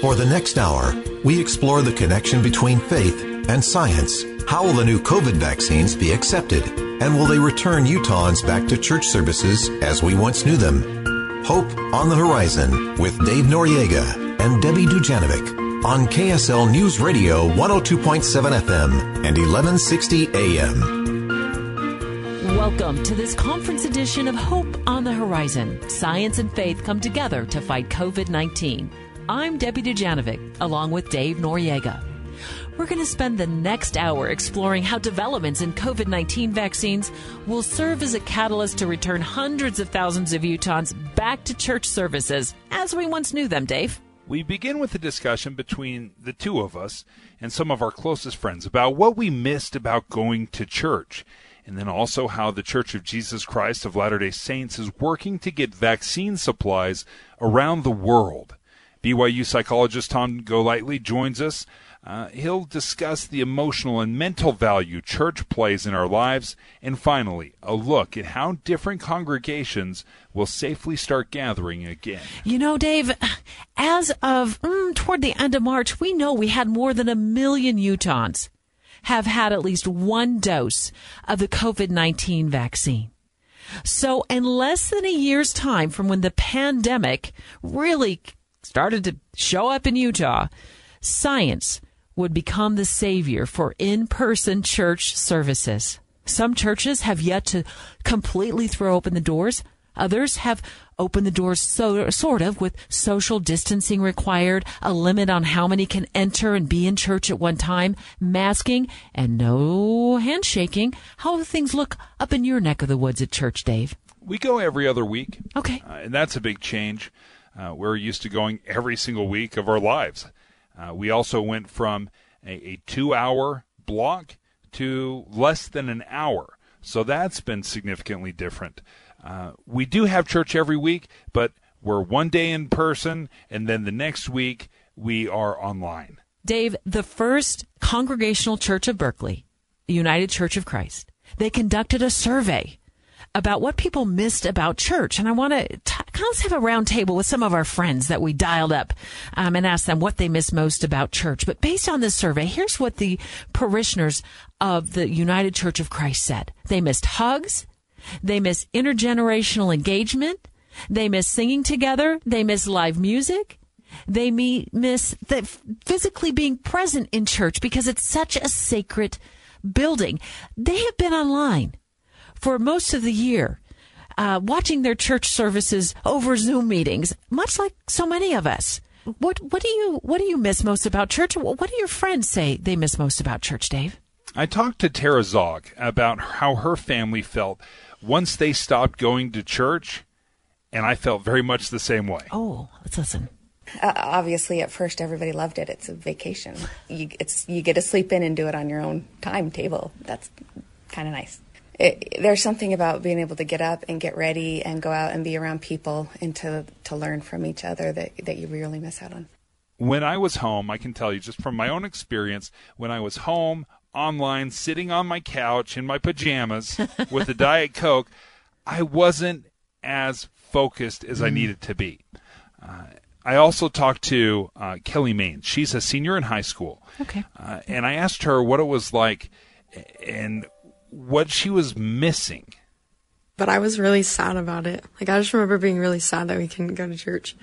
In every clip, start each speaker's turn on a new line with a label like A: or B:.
A: For the next hour, we explore the connection between faith and science. How will the new COVID vaccines be accepted? And will they return Utahns back to church services as we once knew them? Hope on the Horizon with Dave Noriega and Debbie Dujanovic on KSL News Radio 102.7 FM and 1160 AM.
B: Welcome to this conference edition of Hope on the Horizon. Science and faith come together to fight COVID 19. I'm Debbie Dujanovic, along with Dave Noriega. We're going to spend the next hour exploring how developments in COVID 19 vaccines will serve as a catalyst to return hundreds of thousands of Utahns back to church services as we once knew them, Dave.
C: We begin with a discussion between the two of us and some of our closest friends about what we missed about going to church and then also how the Church of Jesus Christ of Latter day Saints is working to get vaccine supplies around the world. BYU psychologist Tom Golightly joins us. Uh, he'll discuss the emotional and mental value church plays in our lives, and finally, a look at how different congregations will safely start gathering again.
B: You know, Dave, as of mm, toward the end of March, we know we had more than a million Utahns have had at least one dose of the COVID 19 vaccine. So, in less than a year's time from when the pandemic really started to show up in Utah, science would become the savior for in person church services. Some churches have yet to completely throw open the doors. Others have opened the doors so, sort of with social distancing required, a limit on how many can enter and be in church at one time, masking, and no handshaking. How do things look up in your neck of the woods at church, Dave?
C: We go every other week.
B: Okay.
C: Uh, and that's a big change. Uh, we're used to going every single week of our lives. Uh, we also went from a, a two hour block to less than an hour. So that's been significantly different. Uh, we do have church every week, but we're one day in person, and then the next week we are online.
B: Dave, the first Congregational Church of Berkeley, the United Church of Christ, they conducted a survey about what people missed about church. And I want to kind of have a roundtable with some of our friends that we dialed up um, and asked them what they miss most about church. But based on this survey, here's what the parishioners of the United Church of Christ said. They missed hugs. They miss intergenerational engagement. They miss singing together. They miss live music. They miss the physically being present in church because it's such a sacred building. They have been online for most of the year, uh, watching their church services over Zoom meetings, much like so many of us. What what do you what do you miss most about church? What do your friends say they miss most about church, Dave?
C: I talked to Tara Zog about how her family felt once they stopped going to church, and I felt very much the same way.
B: Oh, let's listen.
D: Uh, obviously, at first, everybody loved it. It's a vacation. You, it's you get to sleep in and do it on your own timetable. That's kind of nice. It, there's something about being able to get up and get ready and go out and be around people and to to learn from each other that that you really miss out on.
C: When I was home, I can tell you just from my own experience, when I was home online, sitting on my couch in my pajamas with a Diet Coke, I wasn't as focused as mm. I needed to be. Uh, I also talked to uh, Kelly Main. She's a senior in high school.
B: Okay.
C: Uh, and I asked her what it was like and what she was missing.
E: But I was really sad about it. Like, I just remember being really sad that we couldn't go to church.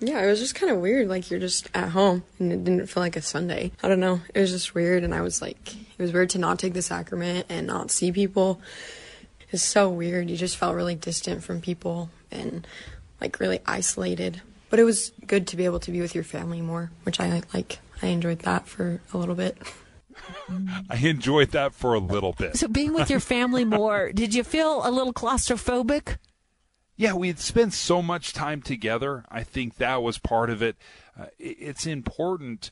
E: Yeah, it was just kind of weird. Like you're just at home and it didn't feel like a Sunday. I don't know. It was just weird. And I was like, it was weird to not take the sacrament and not see people. It's so weird. You just felt really distant from people and like really isolated. But it was good to be able to be with your family more, which I like. I enjoyed that for a little bit.
C: I enjoyed that for a little bit.
B: So being with your family more, did you feel a little claustrophobic?
C: Yeah, we had spent so much time together. I think that was part of it. Uh, it's important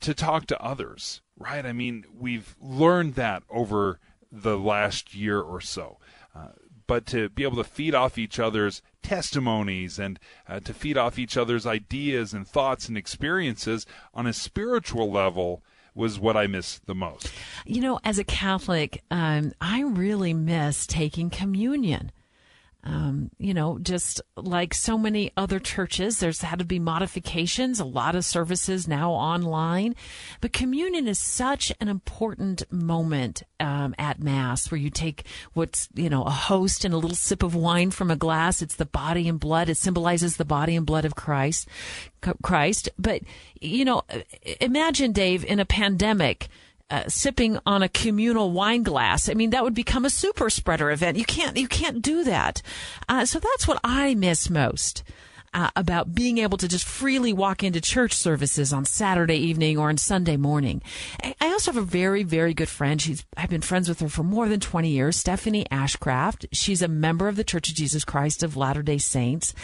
C: to talk to others, right? I mean, we've learned that over the last year or so. Uh, but to be able to feed off each other's testimonies and uh, to feed off each other's ideas and thoughts and experiences on a spiritual level was what I miss the most.
B: You know, as a Catholic, um, I really miss taking communion. Um, you know, just like so many other churches, there's had to be modifications, a lot of services now online. But communion is such an important moment um, at Mass where you take what's, you know, a host and a little sip of wine from a glass. It's the body and blood. It symbolizes the body and blood of Christ. Christ. But, you know, imagine, Dave, in a pandemic, uh, sipping on a communal wine glass. I mean, that would become a super spreader event. You can't, you can't do that. Uh, so that's what I miss most uh, about being able to just freely walk into church services on Saturday evening or on Sunday morning. I also have a very, very good friend. She's I've been friends with her for more than 20 years, Stephanie Ashcraft. She's a member of the Church of Jesus Christ of Latter-day Saints.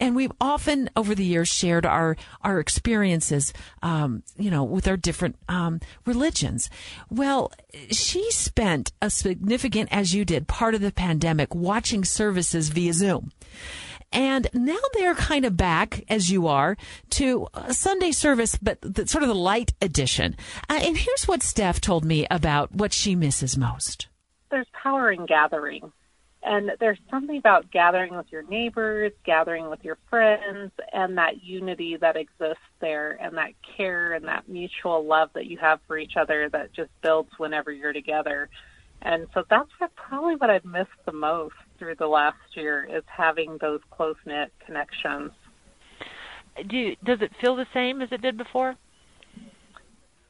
B: And we've often over the years shared our, our experiences, um, you know, with our different, um, religions. Well, she spent a significant, as you did, part of the pandemic watching services via Zoom. And now they're kind of back, as you are, to Sunday service, but the, sort of the light edition. Uh, and here's what Steph told me about what she misses most.
F: There's power in gathering. And there's something about gathering with your neighbors, gathering with your friends, and that unity that exists there, and that care and that mutual love that you have for each other that just builds whenever you're together. And so that's probably what I've missed the most through the last year is having those close knit connections.
G: Do you, does it feel the same as it did before?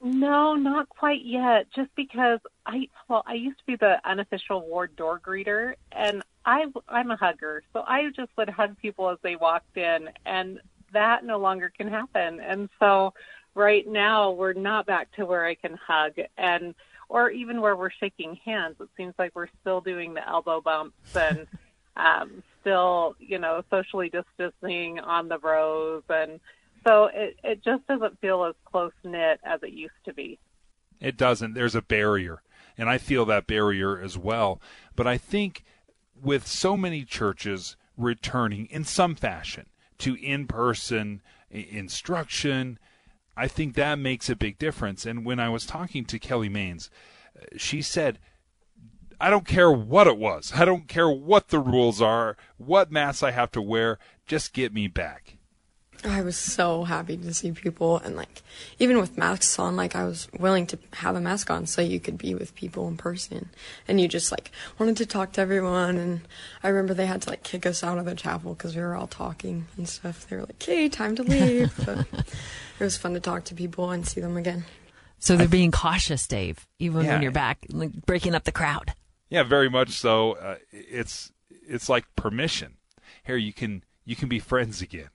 F: No, not quite yet. Just because I well, I used to be the unofficial ward door greeter, and I I'm a hugger, so I just would hug people as they walked in, and that no longer can happen. And so right now we're not back to where I can hug and or even where we're shaking hands, it seems like we're still doing the elbow bumps and um, still, you know, socially distancing on the rows. And so it, it just doesn't feel as close knit as it used to be.
C: It doesn't. There's a barrier. And I feel that barrier as well. But I think with so many churches returning in some fashion to in person instruction, I think that makes a big difference. And when I was talking to Kelly Maines, uh, she said, I don't care what it was. I don't care what the rules are, what masks I have to wear. Just get me back.
E: I was so happy to see people, and like, even with masks on, like, I was willing to have a mask on so you could be with people in person. And you just like wanted to talk to everyone. And I remember they had to like kick us out of the chapel because we were all talking and stuff. They were like, "Okay, time to leave." but it was fun to talk to people and see them again.
B: So they're being cautious, Dave, even yeah. when you're back, like breaking up the crowd.
C: Yeah, very much so. Uh, it's it's like permission. Here, you can you can be friends again.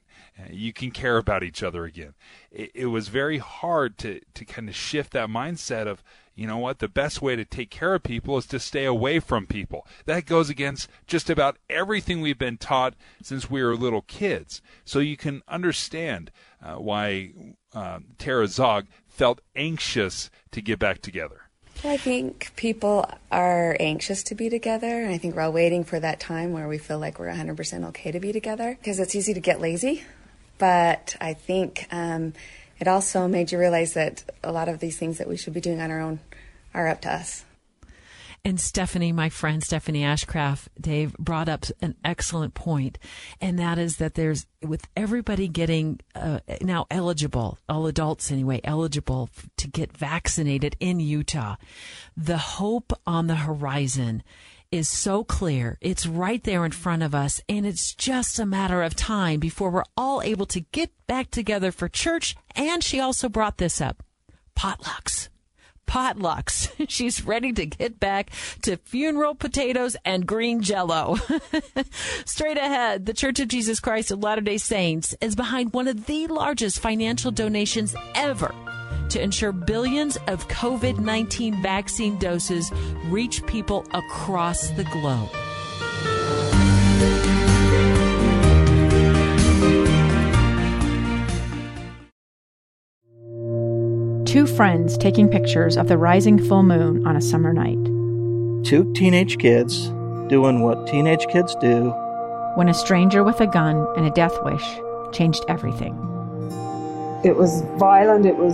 C: You can care about each other again. It, it was very hard to to kind of shift that mindset of you know what the best way to take care of people is to stay away from people. That goes against just about everything we've been taught since we were little kids. So you can understand uh, why uh, Tara Zog felt anxious to get back together.
D: I think people are anxious to be together, and I think we're all waiting for that time where we feel like we're 100% okay to be together because it's easy to get lazy. But I think um, it also made you realize that a lot of these things that we should be doing on our own are up to us.
B: And Stephanie, my friend Stephanie Ashcraft, Dave brought up an excellent point, and that is that there's with everybody getting uh, now eligible, all adults anyway, eligible to get vaccinated in Utah, the hope on the horizon is so clear. It's right there in front of us, and it's just a matter of time before we're all able to get back together for church. And she also brought this up potlucks. Potlucks. She's ready to get back to funeral potatoes and green jello. Straight ahead, the Church of Jesus Christ of Latter day Saints is behind one of the largest financial donations ever to ensure billions of COVID 19 vaccine doses reach people across the globe.
H: Two friends taking pictures of the rising full moon on a summer night.
I: Two teenage kids doing what teenage kids do.
H: When a stranger with a gun and a death wish changed everything.
J: It was violent, it was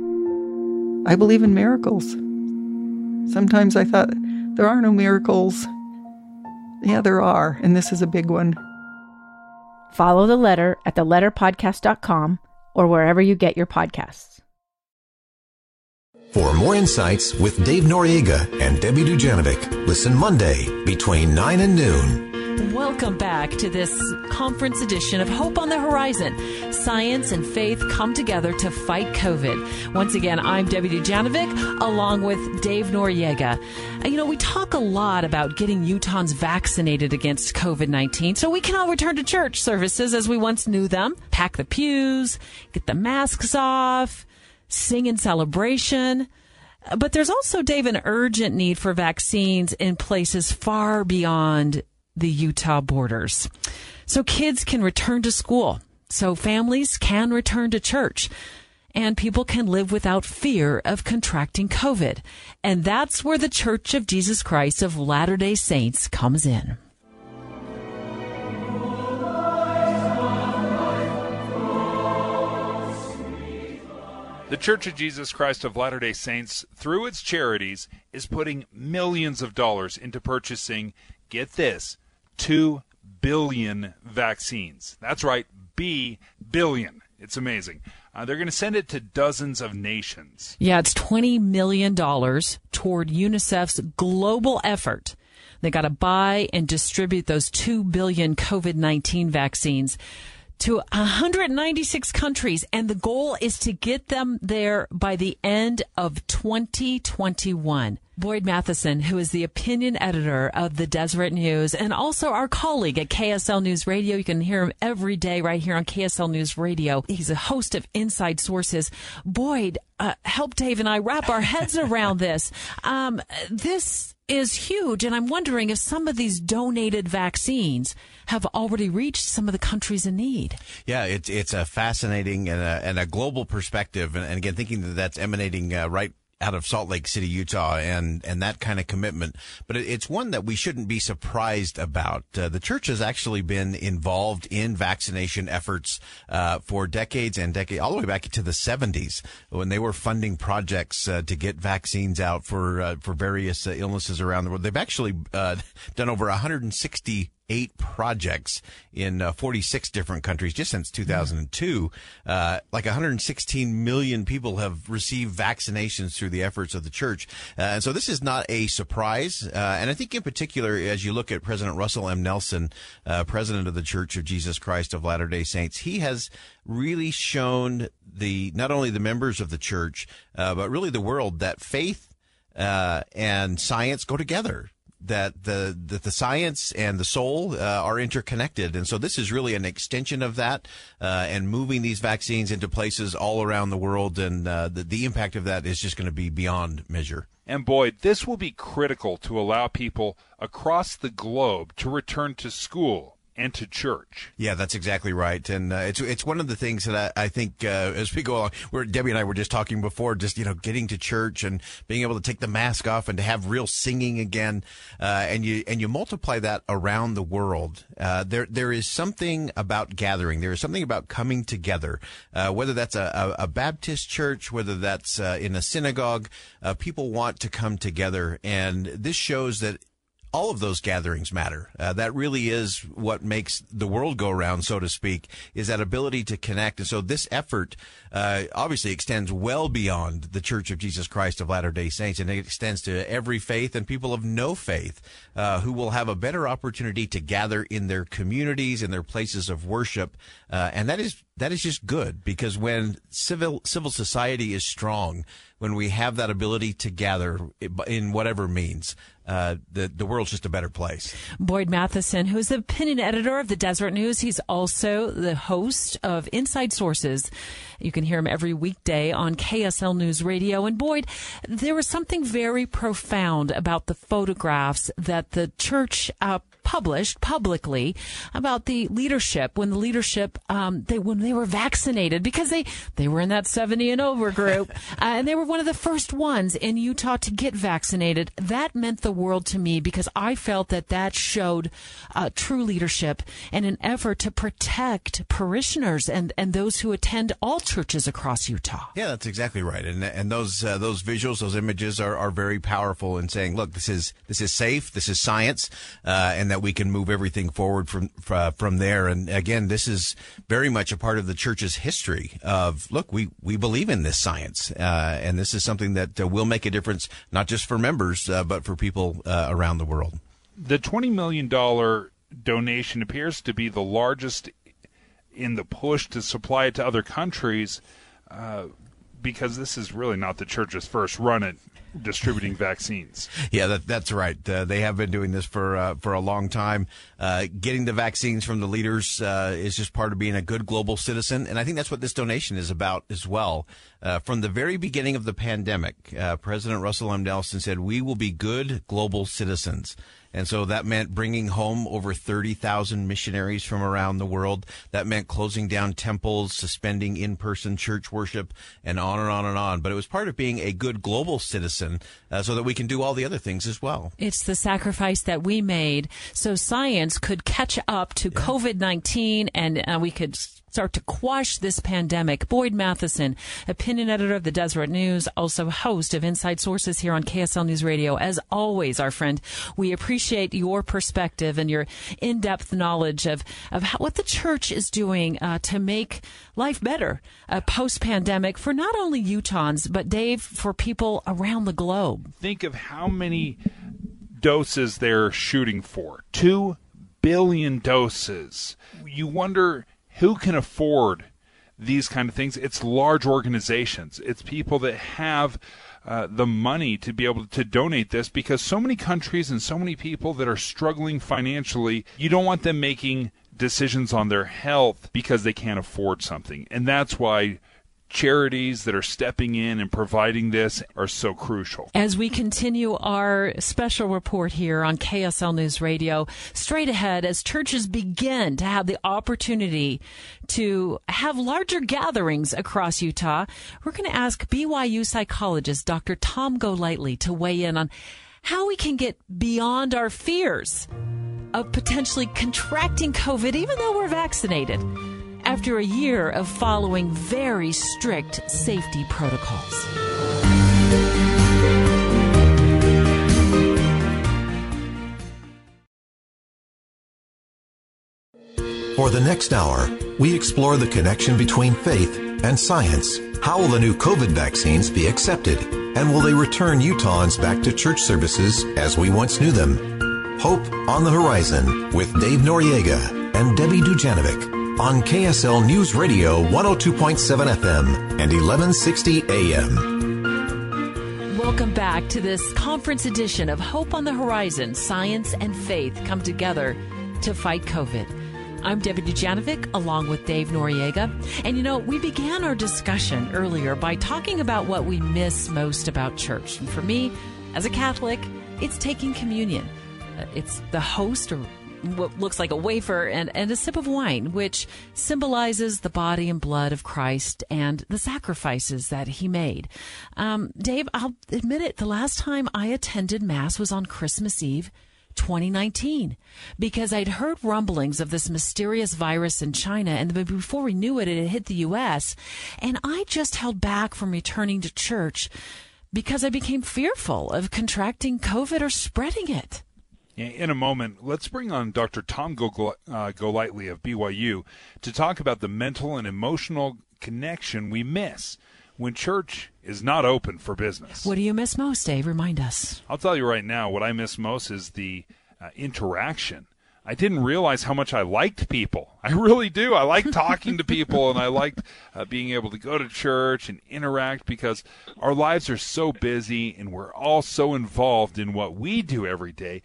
K: I believe in miracles. Sometimes I thought there are no miracles. Yeah, there are, and this is a big one.
H: Follow the letter at theletterpodcast.com or wherever you get your podcasts.
A: For more insights with Dave Noriega and Debbie Dujanovic, listen Monday between 9 and noon.
B: Welcome back to this conference edition of Hope on the Horizon. Science and faith come together to fight COVID. Once again, I'm Debbie Dujanovic along with Dave Noriega. You know, we talk a lot about getting Utahns vaccinated against COVID 19 so we can all return to church services as we once knew them, pack the pews, get the masks off, sing in celebration. But there's also, Dave, an urgent need for vaccines in places far beyond the Utah borders. So kids can return to school. So families can return to church. And people can live without fear of contracting COVID. And that's where the Church of Jesus Christ of Latter day Saints comes in.
C: The Church of Jesus Christ of Latter day Saints, through its charities, is putting millions of dollars into purchasing, get this, 2 billion vaccines. That's right, B billion. It's amazing. Uh, they're going to send it to dozens of nations.
B: Yeah, it's $20 million toward UNICEF's global effort. They got to buy and distribute those 2 billion COVID 19 vaccines to 196 countries, and the goal is to get them there by the end of 2021. Boyd Matheson, who is the opinion editor of the Deseret News and also our colleague at KSL News Radio. You can hear him every day right here on KSL News Radio. He's a host of Inside Sources. Boyd, uh, help Dave and I wrap our heads around this. Um, this is huge, and I'm wondering if some of these donated vaccines have already reached some of the countries in need.
L: Yeah, it's it's a fascinating and a, and a global perspective, and, and again, thinking that that's emanating uh, right out of Salt Lake City, Utah, and and that kind of commitment. But it's one that we shouldn't be surprised about. Uh, the church has actually been involved in vaccination efforts uh, for decades and decades, all the way back to the 70s, when they were funding projects uh, to get vaccines out for uh, for various uh, illnesses around the world. They've actually uh, done over 160 eight projects in uh, 46 different countries just since 2002. Uh, like 116 million people have received vaccinations through the efforts of the church. Uh, and so this is not a surprise. Uh, and I think in particular, as you look at President Russell M. Nelson, uh, president of the Church of Jesus Christ of Latter-day Saints, he has really shown the, not only the members of the church, uh, but really the world that faith and science go together that the that the science and the soul uh, are interconnected, and so this is really an extension of that, uh, and moving these vaccines into places all around the world, and uh, the the impact of that is just going to be beyond measure.
C: And boy, this will be critical to allow people across the globe to return to school and to church.
L: Yeah, that's exactly right, and uh, it's it's one of the things that I, I think uh, as we go along, where Debbie and I were just talking before, just you know, getting to church and being able to take the mask off and to have real singing again, uh, and you and you multiply that around the world. Uh, there there is something about gathering. There is something about coming together, uh, whether that's a, a, a, Baptist church, whether that's uh, in a synagogue. people want to come together, and this shows that all of those gatherings matter. Uh, that really is what makes the world go around, so to speak, is that ability to connect. And so this effort uh, obviously extends well beyond the Church of Jesus Christ of Latter day Saints, and it extends to every faith and people of no faith uh, who will have a better opportunity to gather in their communities, in their places of worship. Uh, and that is that is just good because when civil civil society is strong, when we have that ability to gather in whatever means, uh, the the world's just a better place.
B: Boyd Matheson, who's the opinion editor of the Deseret News, he's also the host of Inside Sources. You can hear him every weekday on KSL News Radio. And Boyd, there was something very profound about the photographs that the church uh, published publicly about the leadership when the leadership um, they when they were vaccinated because they they were in that 70 and over group uh, and they were one of the first ones in Utah to get vaccinated. That meant the world to me because I felt that that showed uh, true leadership and an effort to protect parishioners and and those who attend all churches across Utah.
L: Yeah, that's exactly right. And and those uh, those visuals, those images are, are very powerful in saying, look, this is this is safe, this is science, uh, and that we can move everything forward from uh, from there. And again, this is very much a part of the church's history. Of look, we we believe in this science, uh, and this is something that uh, will make a difference not just for members, uh, but for people uh, around the world.
C: The twenty million dollar donation appears to be the largest in the push to supply it to other countries. Because this is really not the church's first run at distributing vaccines.
L: Yeah, that, that's right. Uh, they have been doing this for uh, for a long time. Uh, getting the vaccines from the leaders uh, is just part of being a good global citizen, and I think that's what this donation is about as well. Uh, from the very beginning of the pandemic, uh, President Russell M. Nelson said, "We will be good global citizens." And so that meant bringing home over 30,000 missionaries from around the world. That meant closing down temples, suspending in-person church worship, and on and on and on. But it was part of being a good global citizen uh, so that we can do all the other things as well.
B: It's the sacrifice that we made so science could catch up to yeah. COVID-19 and uh, we could start to quash this pandemic. Boyd Matheson, opinion editor of the Deseret News, also host of Inside Sources here on KSL News Radio. As always, our friend, we appreciate your perspective and your in-depth knowledge of, of how, what the church is doing uh, to make life better uh, post-pandemic for not only Utahns, but Dave, for people around the globe.
C: Think of how many doses they're shooting for. Two billion doses. You wonder who can afford these kind of things? It's large organizations. It's people that have uh, the money to be able to donate this because so many countries and so many people that are struggling financially, you don't want them making decisions on their health because they can't afford something. And that's why charities that are stepping in and providing this are so crucial.
B: As we continue our special report here on KSL News Radio, straight ahead, as churches begin to have the opportunity to have larger gatherings across Utah, we're going to ask BYU psychologist Dr. Tom Golightly to weigh in on how we can get beyond our fears of potentially contracting COVID even though we're vaccinated after a year of following very strict safety protocols.
A: For the next hour, we explore the connection between faith and science. How will the new COVID vaccines be accepted? And will they return Utahns back to church services as we once knew them? Hope on the Horizon with Dave Noriega and Debbie Dujanovic on KSL News Radio 102.7 FM and 1160 AM.
B: Welcome back to this conference edition of Hope on the Horizon Science and Faith Come Together to Fight COVID. I'm Debbie Dujanovic along with Dave Noriega. And you know, we began our discussion earlier by talking about what we miss most about church. And for me, as a Catholic, it's taking communion. Uh, it's the host or what looks like a wafer and, and a sip of wine, which symbolizes the body and blood of Christ and the sacrifices that he made. Um, Dave, I'll admit it, the last time I attended Mass was on Christmas Eve 2019 because I'd heard rumblings of this mysterious virus in China and before we knew it, it had hit the U.S. And I just held back from returning to church because I became fearful of contracting COVID or spreading it.
C: In a moment, let's bring on Dr. Tom uh, Golightly of BYU to talk about the mental and emotional connection we miss when church is not open for business.
B: What do you miss most, Dave? Remind us.
C: I'll tell you right now, what I miss most is the uh, interaction. I didn't realize how much I liked people. I really do. I like talking to people and I liked uh, being able to go to church and interact because our lives are so busy and we're all so involved in what we do every day.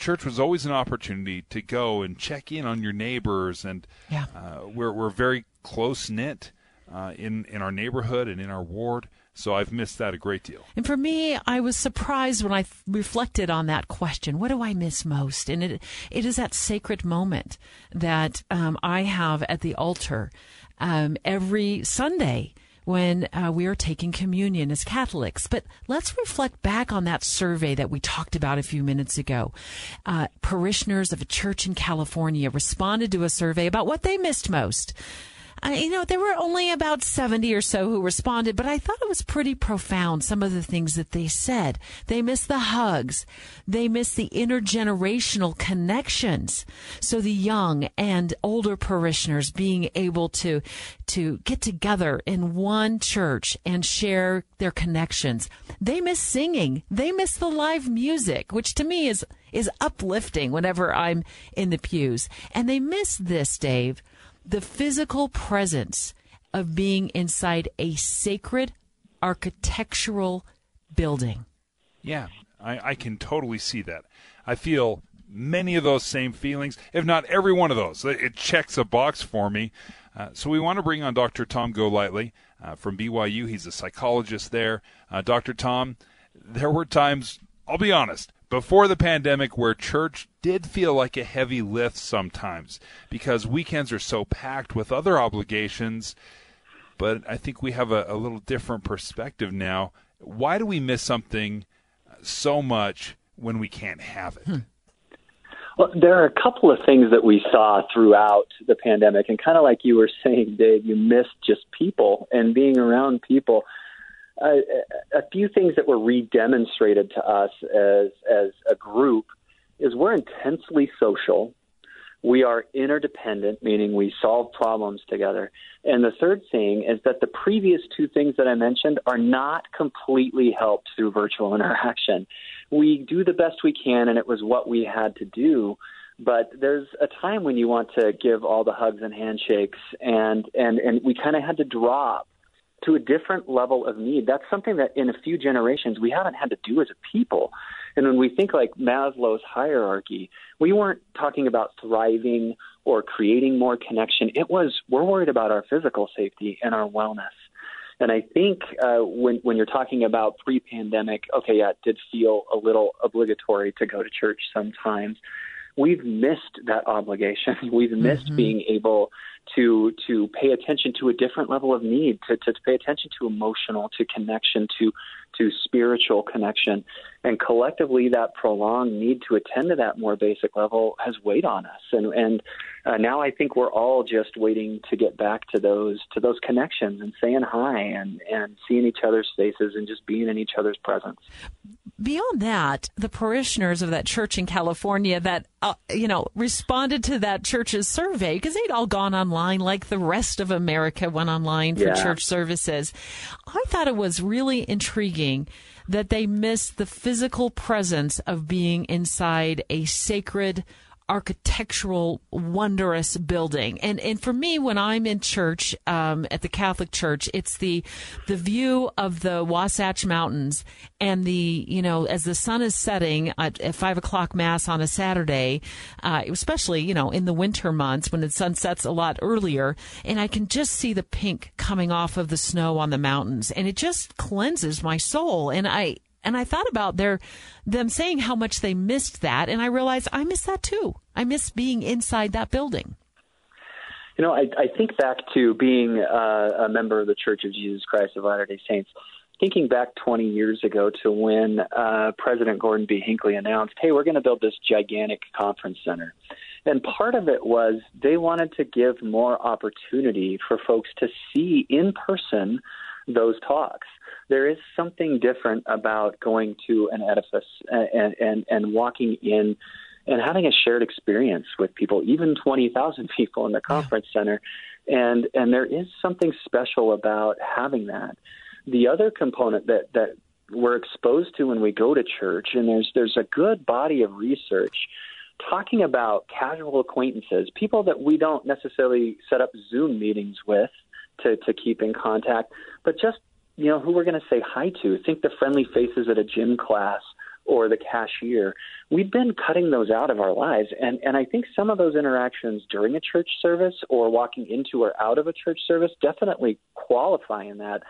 C: Church was always an opportunity to go and check in on your neighbors, and
B: yeah.
C: uh, we're we're very close knit uh, in in our neighborhood and in our ward. So I've missed that a great deal.
B: And for me, I was surprised when I reflected on that question. What do I miss most? And it it is that sacred moment that um, I have at the altar um, every Sunday when uh, we are taking communion as Catholics. But let's reflect back on that survey that we talked about a few minutes ago. Uh, parishioners of a church in California responded to a survey about what they missed most. Uh, you know, there were only about 70 or so who responded, but I thought it was pretty profound, some of the things that they said. They miss the hugs. They miss the intergenerational connections. So the young and older parishioners being able to, to get together in one church and share their connections. They miss singing. They miss the live music, which to me is, is uplifting whenever I'm in the pews. And they miss this, Dave the physical presence of being inside a sacred architectural building.
C: Yeah, I, I, can totally see that. I feel many of those same feelings, if not every one of those. It checks a box for me. Uh, so we want to bring on Dr. Tom Golightly uh, from BYU. He's a psychologist there. Uh, Dr. Tom, there were times, I'll be honest, before the pandemic where church did feel like a heavy lift sometimes because weekends are so packed with other obligations. But I think we have a, a little different perspective now. Why do we miss something so much when we can't have it?
M: Hmm. Well, there are a couple of things that we saw throughout the pandemic, and kind of like you were saying, Dave, you missed just people and being around people a, few things that were redemonstrated to us as as a group is we're intensely social. We are interdependent, meaning we solve problems together. And the third thing is that the previous two things that I mentioned are not completely helped through virtual interaction. We do the best we can, and it was what we had to do. But there's a time when you want to give all the hugs and handshakes, and and and we kind of had to drop to a different level of need. That's something that in a few generations we haven't had to do as a people. And when we think like Maslow's hierarchy, we weren't talking about thriving or creating more connection. It was we're worried about our physical safety and our wellness. And I think uh, when when you're talking about pre-pandemic, okay, yeah, it did feel a little obligatory to go to church sometimes. We've missed that obligation. We've missed mm-hmm. being able to to pay attention to a different level of need, to, to, to pay attention to emotional, to connection, to to spiritual connection. And collectively, that prolonged need to attend to that more basic level has weighed on us. And, and uh, now I think we're all just waiting to get back to those to those connections and saying hi and, and seeing each other's faces and just being in each other's presence.
B: Beyond that, the parishioners of that church in California that uh, you know responded to that church's survey because they'd all gone online like the rest of America went online for yeah. church services. I thought it was really intriguing that they missed the physical presence of being inside a sacred architectural, wondrous building. And and for me, when I'm in church um, at the Catholic Church, it's the the view of the Wasatch Mountains and the you know as the sun is setting at, at five o'clock mass on a Saturday, uh, especially you know in the winter months when the sun sets a lot earlier, and I can just see the pink coming off of the snow on the mountains, and it just cleanses my soul. And I And I thought about their them saying how much they missed that, and I realized I miss that too. I miss being inside that building.
M: You know, I, I think back to being uh, a member of the Church of Jesus Christ of Latter day Saints. Thinking back 20 years ago to when uh, President Gordon B. Hinckley announced, hey, we're going to build this gigantic conference center. And part of it was they wanted to give more opportunity for folks to see in person those talks. There is something different about going to an edifice and, and, and walking in and having a shared experience with people, even 20,000 people in the conference center. And, and there is something special about having that. The other component that, that we're exposed to when we go to church, and there's, there's a good body of research talking about casual acquaintances, people that we don't necessarily set up Zoom meetings with to, to keep in contact, but just, you know, who we're going to say hi to. Think the friendly faces at a gym class or the cashier. We've been cutting those out of our lives. And, and I think some of those interactions during a church service or walking into or out of a church service definitely qualify in that.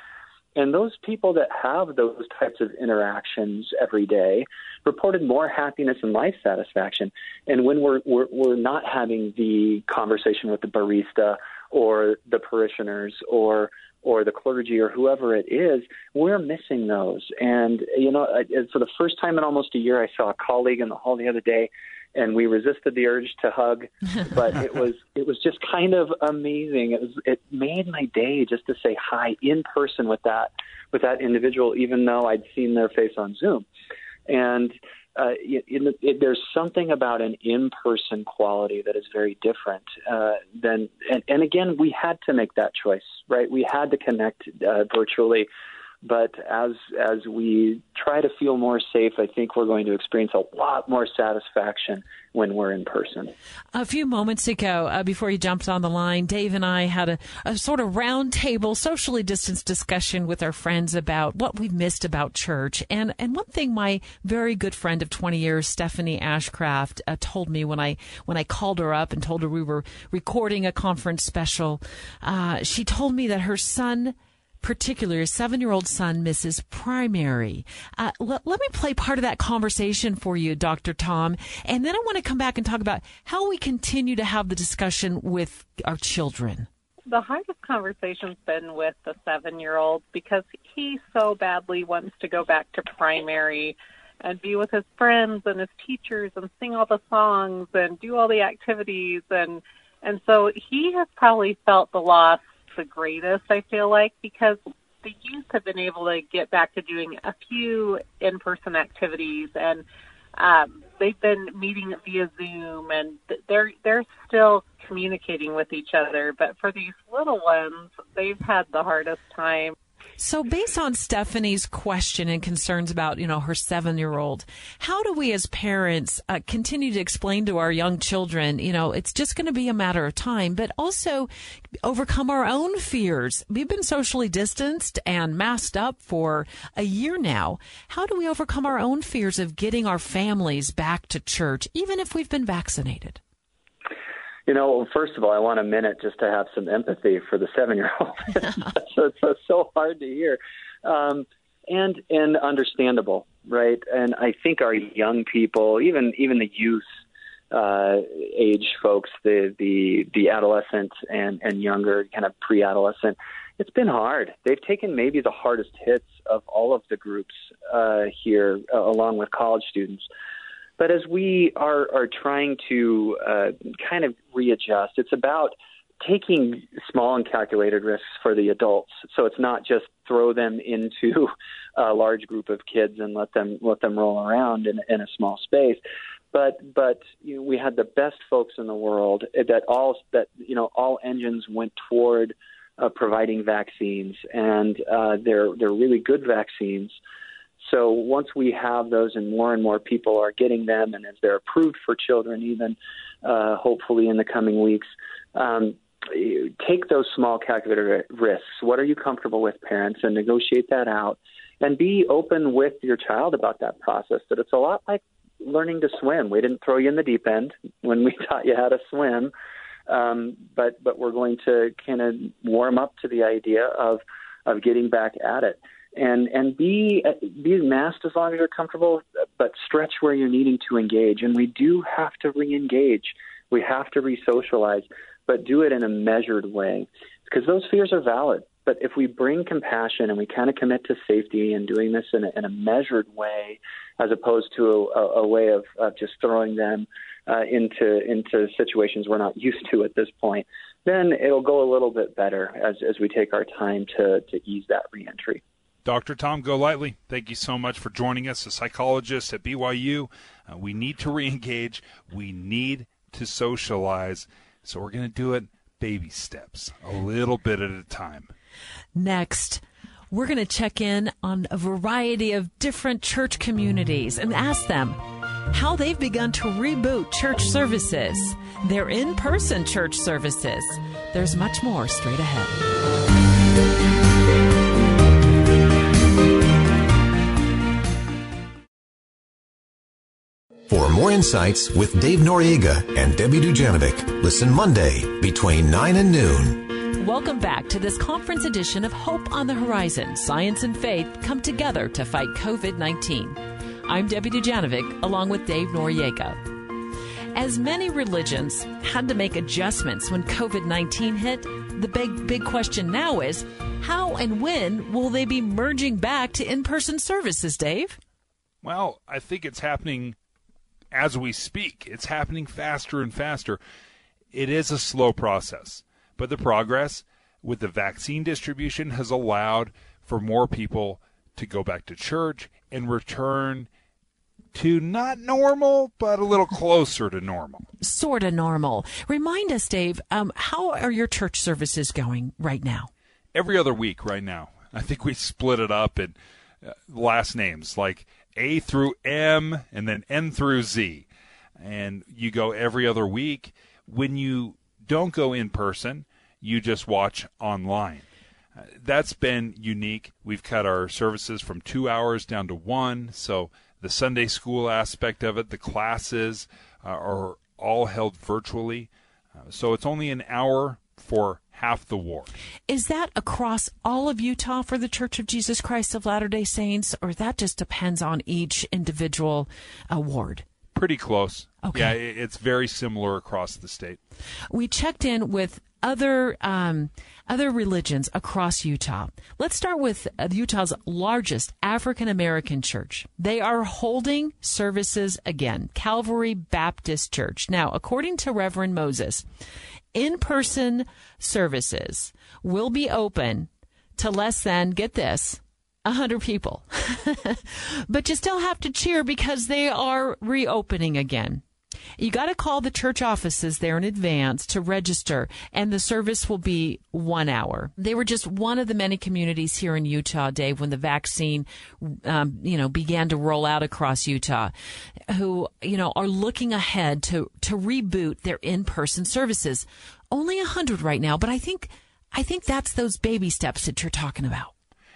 M: And those people that have those types of interactions every day reported more happiness and life satisfaction. And when we're, we're, we're not having the conversation with the barista or the parishioners or or the clergy or whoever it is, we're missing those. And you know, for the first time in almost a year, I saw a colleague in the hall the other day, and we resisted the urge to hug, but it was it was just kind of amazing. It was it made my day just to say hi in person with that with that individual, even though I'd seen their face on Zoom, and uh, in the, it, there's something about an in-person quality that is very different uh, than. And, and again, we had to make that choice, right? We had to connect uh, virtually but as as we try to feel more safe, I think we're going to experience a lot more satisfaction when we're in person.
B: A few moments ago, uh, before you jumped on the line, Dave and I had a, a sort of roundtable, socially distanced discussion with our friends about what we missed about church. And and one thing my very good friend of 20 years, Stephanie Ashcraft, uh, told me when I when I called her up and told her we were recording a conference special, uh, she told me that her son particularly, a seven year old son misses primary. Uh, let, let me play part of that conversation for you, Dr. Tom. And then I want to come back and talk about how we continue to have the discussion with our children.
F: The hardest conversation's been with the seven year old because he so badly wants to go back to primary and be with his friends and his teachers and sing all the songs and do all the activities and and so he has probably felt the loss the greatest, I feel like, because the youth have been able to get back to doing a few in person activities and um, they've been meeting via Zoom and they're they're still communicating with each other. But for these little ones, they've had the hardest time.
B: So, based on Stephanie's question and concerns about, you know, her seven year old, how do we as parents uh, continue to explain to our young children, you know, it's just going to be a matter of time, but also overcome our own fears? We've been socially distanced and masked up for a year now. How do we overcome our own fears of getting our families back to church, even if we've been vaccinated?
M: You know, first of all, I want a minute just to have some empathy for the seven-year-old. so it's so, so hard to hear, um, and and understandable, right? And I think our young people, even even the youth uh, age folks, the the the adolescent and and younger, kind of pre-adolescent, it's been hard. They've taken maybe the hardest hits of all of the groups uh, here, uh, along with college students. But as we are, are trying to uh, kind of readjust, it's about taking small and calculated risks for the adults. So it's not just throw them into a large group of kids and let them let them roll around in, in a small space. But but you know, we had the best folks in the world that all that you know all engines went toward uh, providing vaccines, and uh, they're they're really good vaccines. So once we have those and more and more people are getting them, and as they're approved for children, even uh, hopefully in the coming weeks, um, take those small calculated risks. What are you comfortable with, parents, and negotiate that out. And be open with your child about that process. That it's a lot like learning to swim. We didn't throw you in the deep end when we taught you how to swim, um, but but we're going to kind of warm up to the idea of of getting back at it and and be be masked as long as you're comfortable, but stretch where you're needing to engage. And we do have to re-engage. We have to re-socialize, but do it in a measured way because those fears are valid. But if we bring compassion and we kind of commit to safety and doing this in a, in a measured way, as opposed to a, a way of, of just throwing them uh, into into situations we're not used to at this point, then it'll go a little bit better as as we take our time to to ease that reentry.
C: Dr. Tom Golightly, thank you so much for joining us, a psychologist at BYU. Uh, we need to reengage. We need to socialize. So we're going to do it baby steps, a little bit at a time.
B: Next, we're going to check in on a variety of different church communities and ask them how they've begun to reboot church services, their in person church services. There's much more straight ahead.
A: For more insights with Dave Noriega and Debbie Dujanovic, listen Monday between 9 and noon.
B: Welcome back to this conference edition of Hope on the Horizon. Science and faith come together to fight COVID 19. I'm Debbie Dujanovic along with Dave Noriega. As many religions had to make adjustments when COVID 19 hit, the big, big question now is how and when will they be merging back to in person services, Dave?
C: Well, I think it's happening as we speak. It's happening faster and faster. It is a slow process, but the progress with the vaccine distribution has allowed for more people to go back to church and return to not normal, but a little closer to normal.
B: Sort of normal. Remind us, Dave, um, how are your church services going right now?
C: Every other week, right now. I think we split it up uh, last names like a through M and then N through Z. And you go every other week. When you don't go in person, you just watch online. Uh, that's been unique. We've cut our services from two hours down to one. So the Sunday school aspect of it, the classes uh, are all held virtually. Uh, so it's only an hour for half the war.
B: Is that across all of Utah for the Church of Jesus Christ of Latter day Saints, or that just depends on each individual uh, ward?
C: Pretty close.
B: Okay.
C: Yeah, it's very similar across the state.
B: We checked in with other um, other religions across Utah. Let's start with uh, Utah's largest African American church. They are holding services again, Calvary Baptist Church. Now, according to Reverend Moses, in person services will be open to less than, get this, 100 people. but you still have to cheer because they are reopening again. You got to call the church offices there in advance to register, and the service will be one hour. They were just one of the many communities here in Utah, Dave, when the vaccine, um, you know, began to roll out across Utah, who you know are looking ahead to to reboot their in person services. Only a hundred right now, but I think I think that's those baby steps that you're talking about.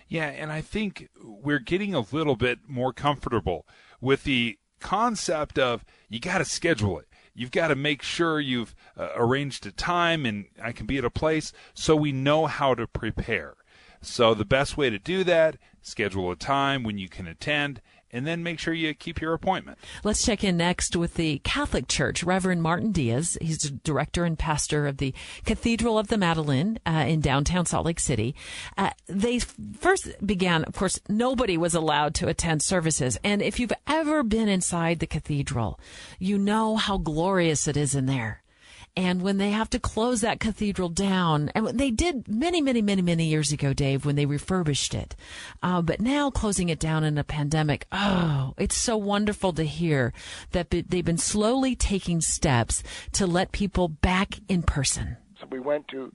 C: Yeah, and I think we're getting a little bit more comfortable with the concept of you got to schedule it. You've got to make sure you've uh, arranged a time and I can be at a place so we know how to prepare. So the best way to do that, schedule a time when you can attend and then make sure you keep your appointment.
B: Let's check in next with the Catholic Church, Reverend Martin Diaz. He's the director and pastor of the Cathedral of the Madeleine uh, in downtown Salt Lake City. Uh, they first began, of course, nobody was allowed to attend services. And if you've ever been inside the cathedral, you know how glorious it is in there. And when they have to close that cathedral down, and they did many, many, many, many years ago, Dave, when they refurbished it. Uh, but now closing it down in a pandemic, oh, it's so wonderful to hear that they've been slowly taking steps to let people back in person.
N: So we went to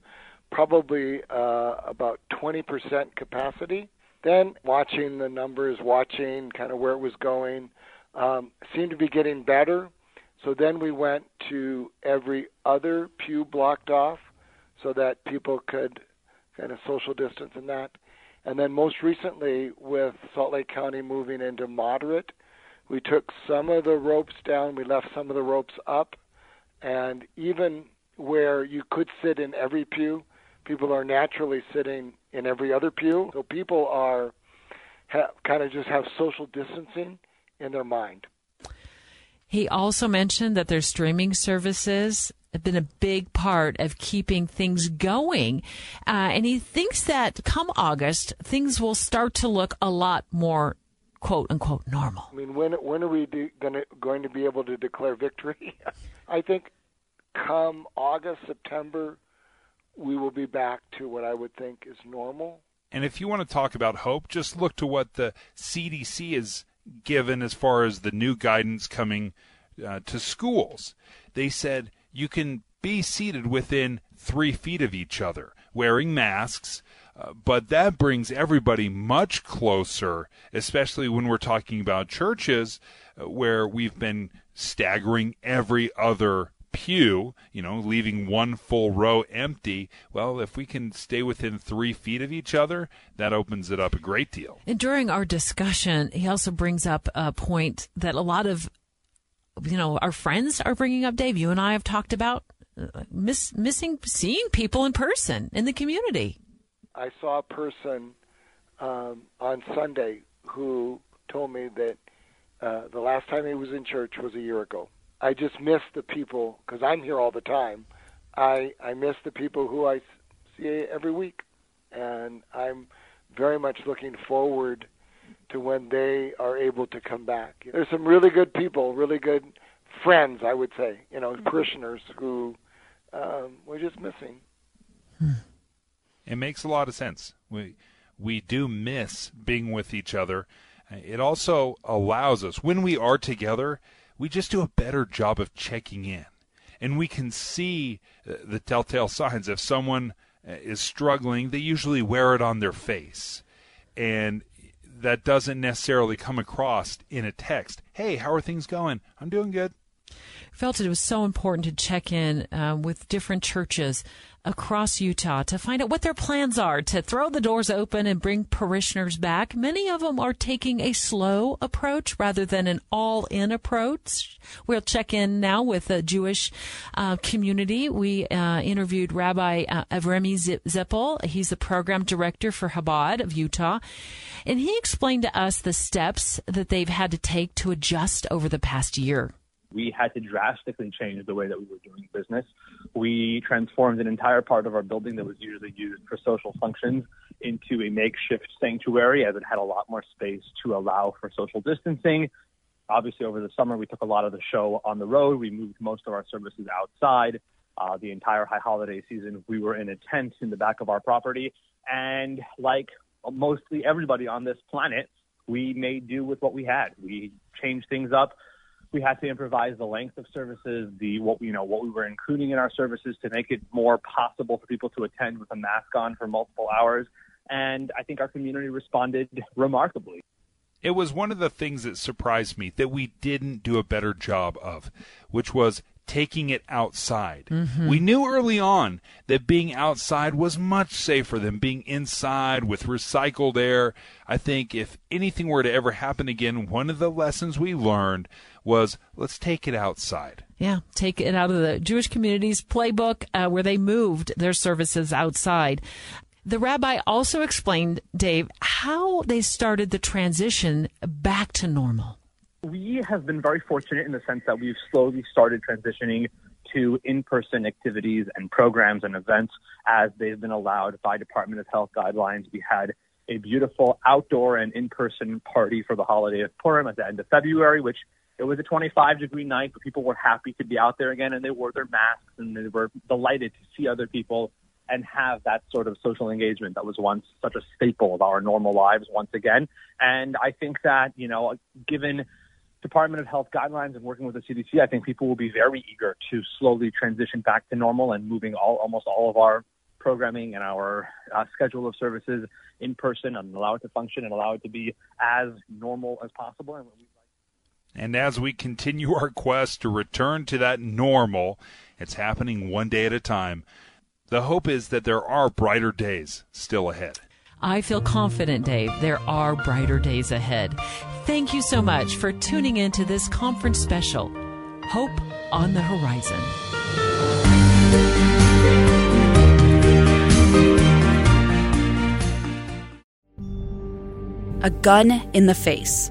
N: probably uh, about 20% capacity. Then watching the numbers, watching kind of where it was going, um, seemed to be getting better so then we went to every other pew blocked off so that people could kind of social distance and that. And then most recently, with Salt Lake County moving into moderate, we took some of the ropes down, we left some of the ropes up, and even where you could sit in every pew, people are naturally sitting in every other pew. So people are ha- kind of just have social distancing in their mind.
B: He also mentioned that their streaming services have been a big part of keeping things going. Uh, and he thinks that come August, things will start to look a lot more quote unquote normal.
N: I mean, when when are we do, gonna, going to be able to declare victory? I think come August, September, we will be back to what I would think is normal.
C: And if you want to talk about hope, just look to what the CDC has given as far as the new guidance coming uh, to schools. They said you can be seated within three feet of each other, wearing masks. Uh, but that brings everybody much closer, especially when we're talking about churches uh, where we've been staggering every other pew, you know, leaving one full row empty. Well, if we can stay within three feet of each other, that opens it up a great deal.
B: And during our discussion, he also brings up a point that a lot of, you know, our friends are bringing up. Dave, you and I have talked about uh, miss, missing seeing people in person in the community.
N: I saw a person um, on Sunday who told me that uh, the last time he was in church was a year ago. I just miss the people because I'm here all the time. I I miss the people who I see every week, and I'm very much looking forward to when they are able to come back. There's some really good people, really good friends, I would say, you know, parishioners who um, we're just missing.
C: It makes a lot of sense. We we do miss being with each other. It also allows us when we are together, we just do a better job of checking in. And we can see uh, the telltale signs if someone uh, is struggling, they usually wear it on their face. And that doesn't necessarily come across in a text. Hey, how are things going? I'm doing good
B: felt it was so important to check in uh, with different churches across Utah to find out what their plans are to throw the doors open and bring parishioners back. Many of them are taking a slow approach rather than an all in approach. We'll check in now with the Jewish uh, community. We uh, interviewed Rabbi uh, Avremi Zippel. He's the program director for Chabad of Utah. And he explained to us the steps that they've had to take to adjust over the past year
O: we had to drastically change the way that we were doing business. We transformed an entire part of our building that was usually used for social functions into a makeshift sanctuary as it had a lot more space to allow for social distancing. Obviously, over the summer, we took a lot of the show on the road. We moved most of our services outside. Uh, the entire high holiday season, we were in a tent in the back of our property. And like mostly everybody on this planet, we made do with what we had. We changed things up we had to improvise the length of services, the what you know what we were including in our services to make it more possible for people to attend with a mask on for multiple hours. And I think our community responded remarkably.
C: It was one of the things that surprised me that we didn't do a better job of, which was taking it outside. Mm-hmm. We knew early on that being outside was much safer than being inside with recycled air. I think if anything were to ever happen again, one of the lessons we learned was let's take it outside.
B: Yeah, take it out of the Jewish community's playbook uh, where they moved their services outside. The rabbi also explained, Dave, how they started the transition back to normal.
O: We have been very fortunate in the sense that we've slowly started transitioning to in-person activities and programs and events as they've been allowed by Department of Health guidelines. We had a beautiful outdoor and in-person party for the holiday of Purim at the end of February, which it was a 25 degree night, but people were happy to be out there again and they wore their masks and they were delighted to see other people and have that sort of social engagement that was once such a staple of our normal lives once again. And I think that, you know, given Department of Health guidelines and working with the CDC, I think people will be very eager to slowly transition back to normal and moving all, almost all of our programming and our uh, schedule of services in person and allow it to function and allow it to be as normal as possible. And
C: and as we continue our quest to return to that normal, it's happening one day at a time. The hope is that there are brighter days still ahead.
B: I feel confident, Dave. There are brighter days ahead. Thank you so much for tuning in to this conference special, Hope on the Horizon.
P: a gun in the face.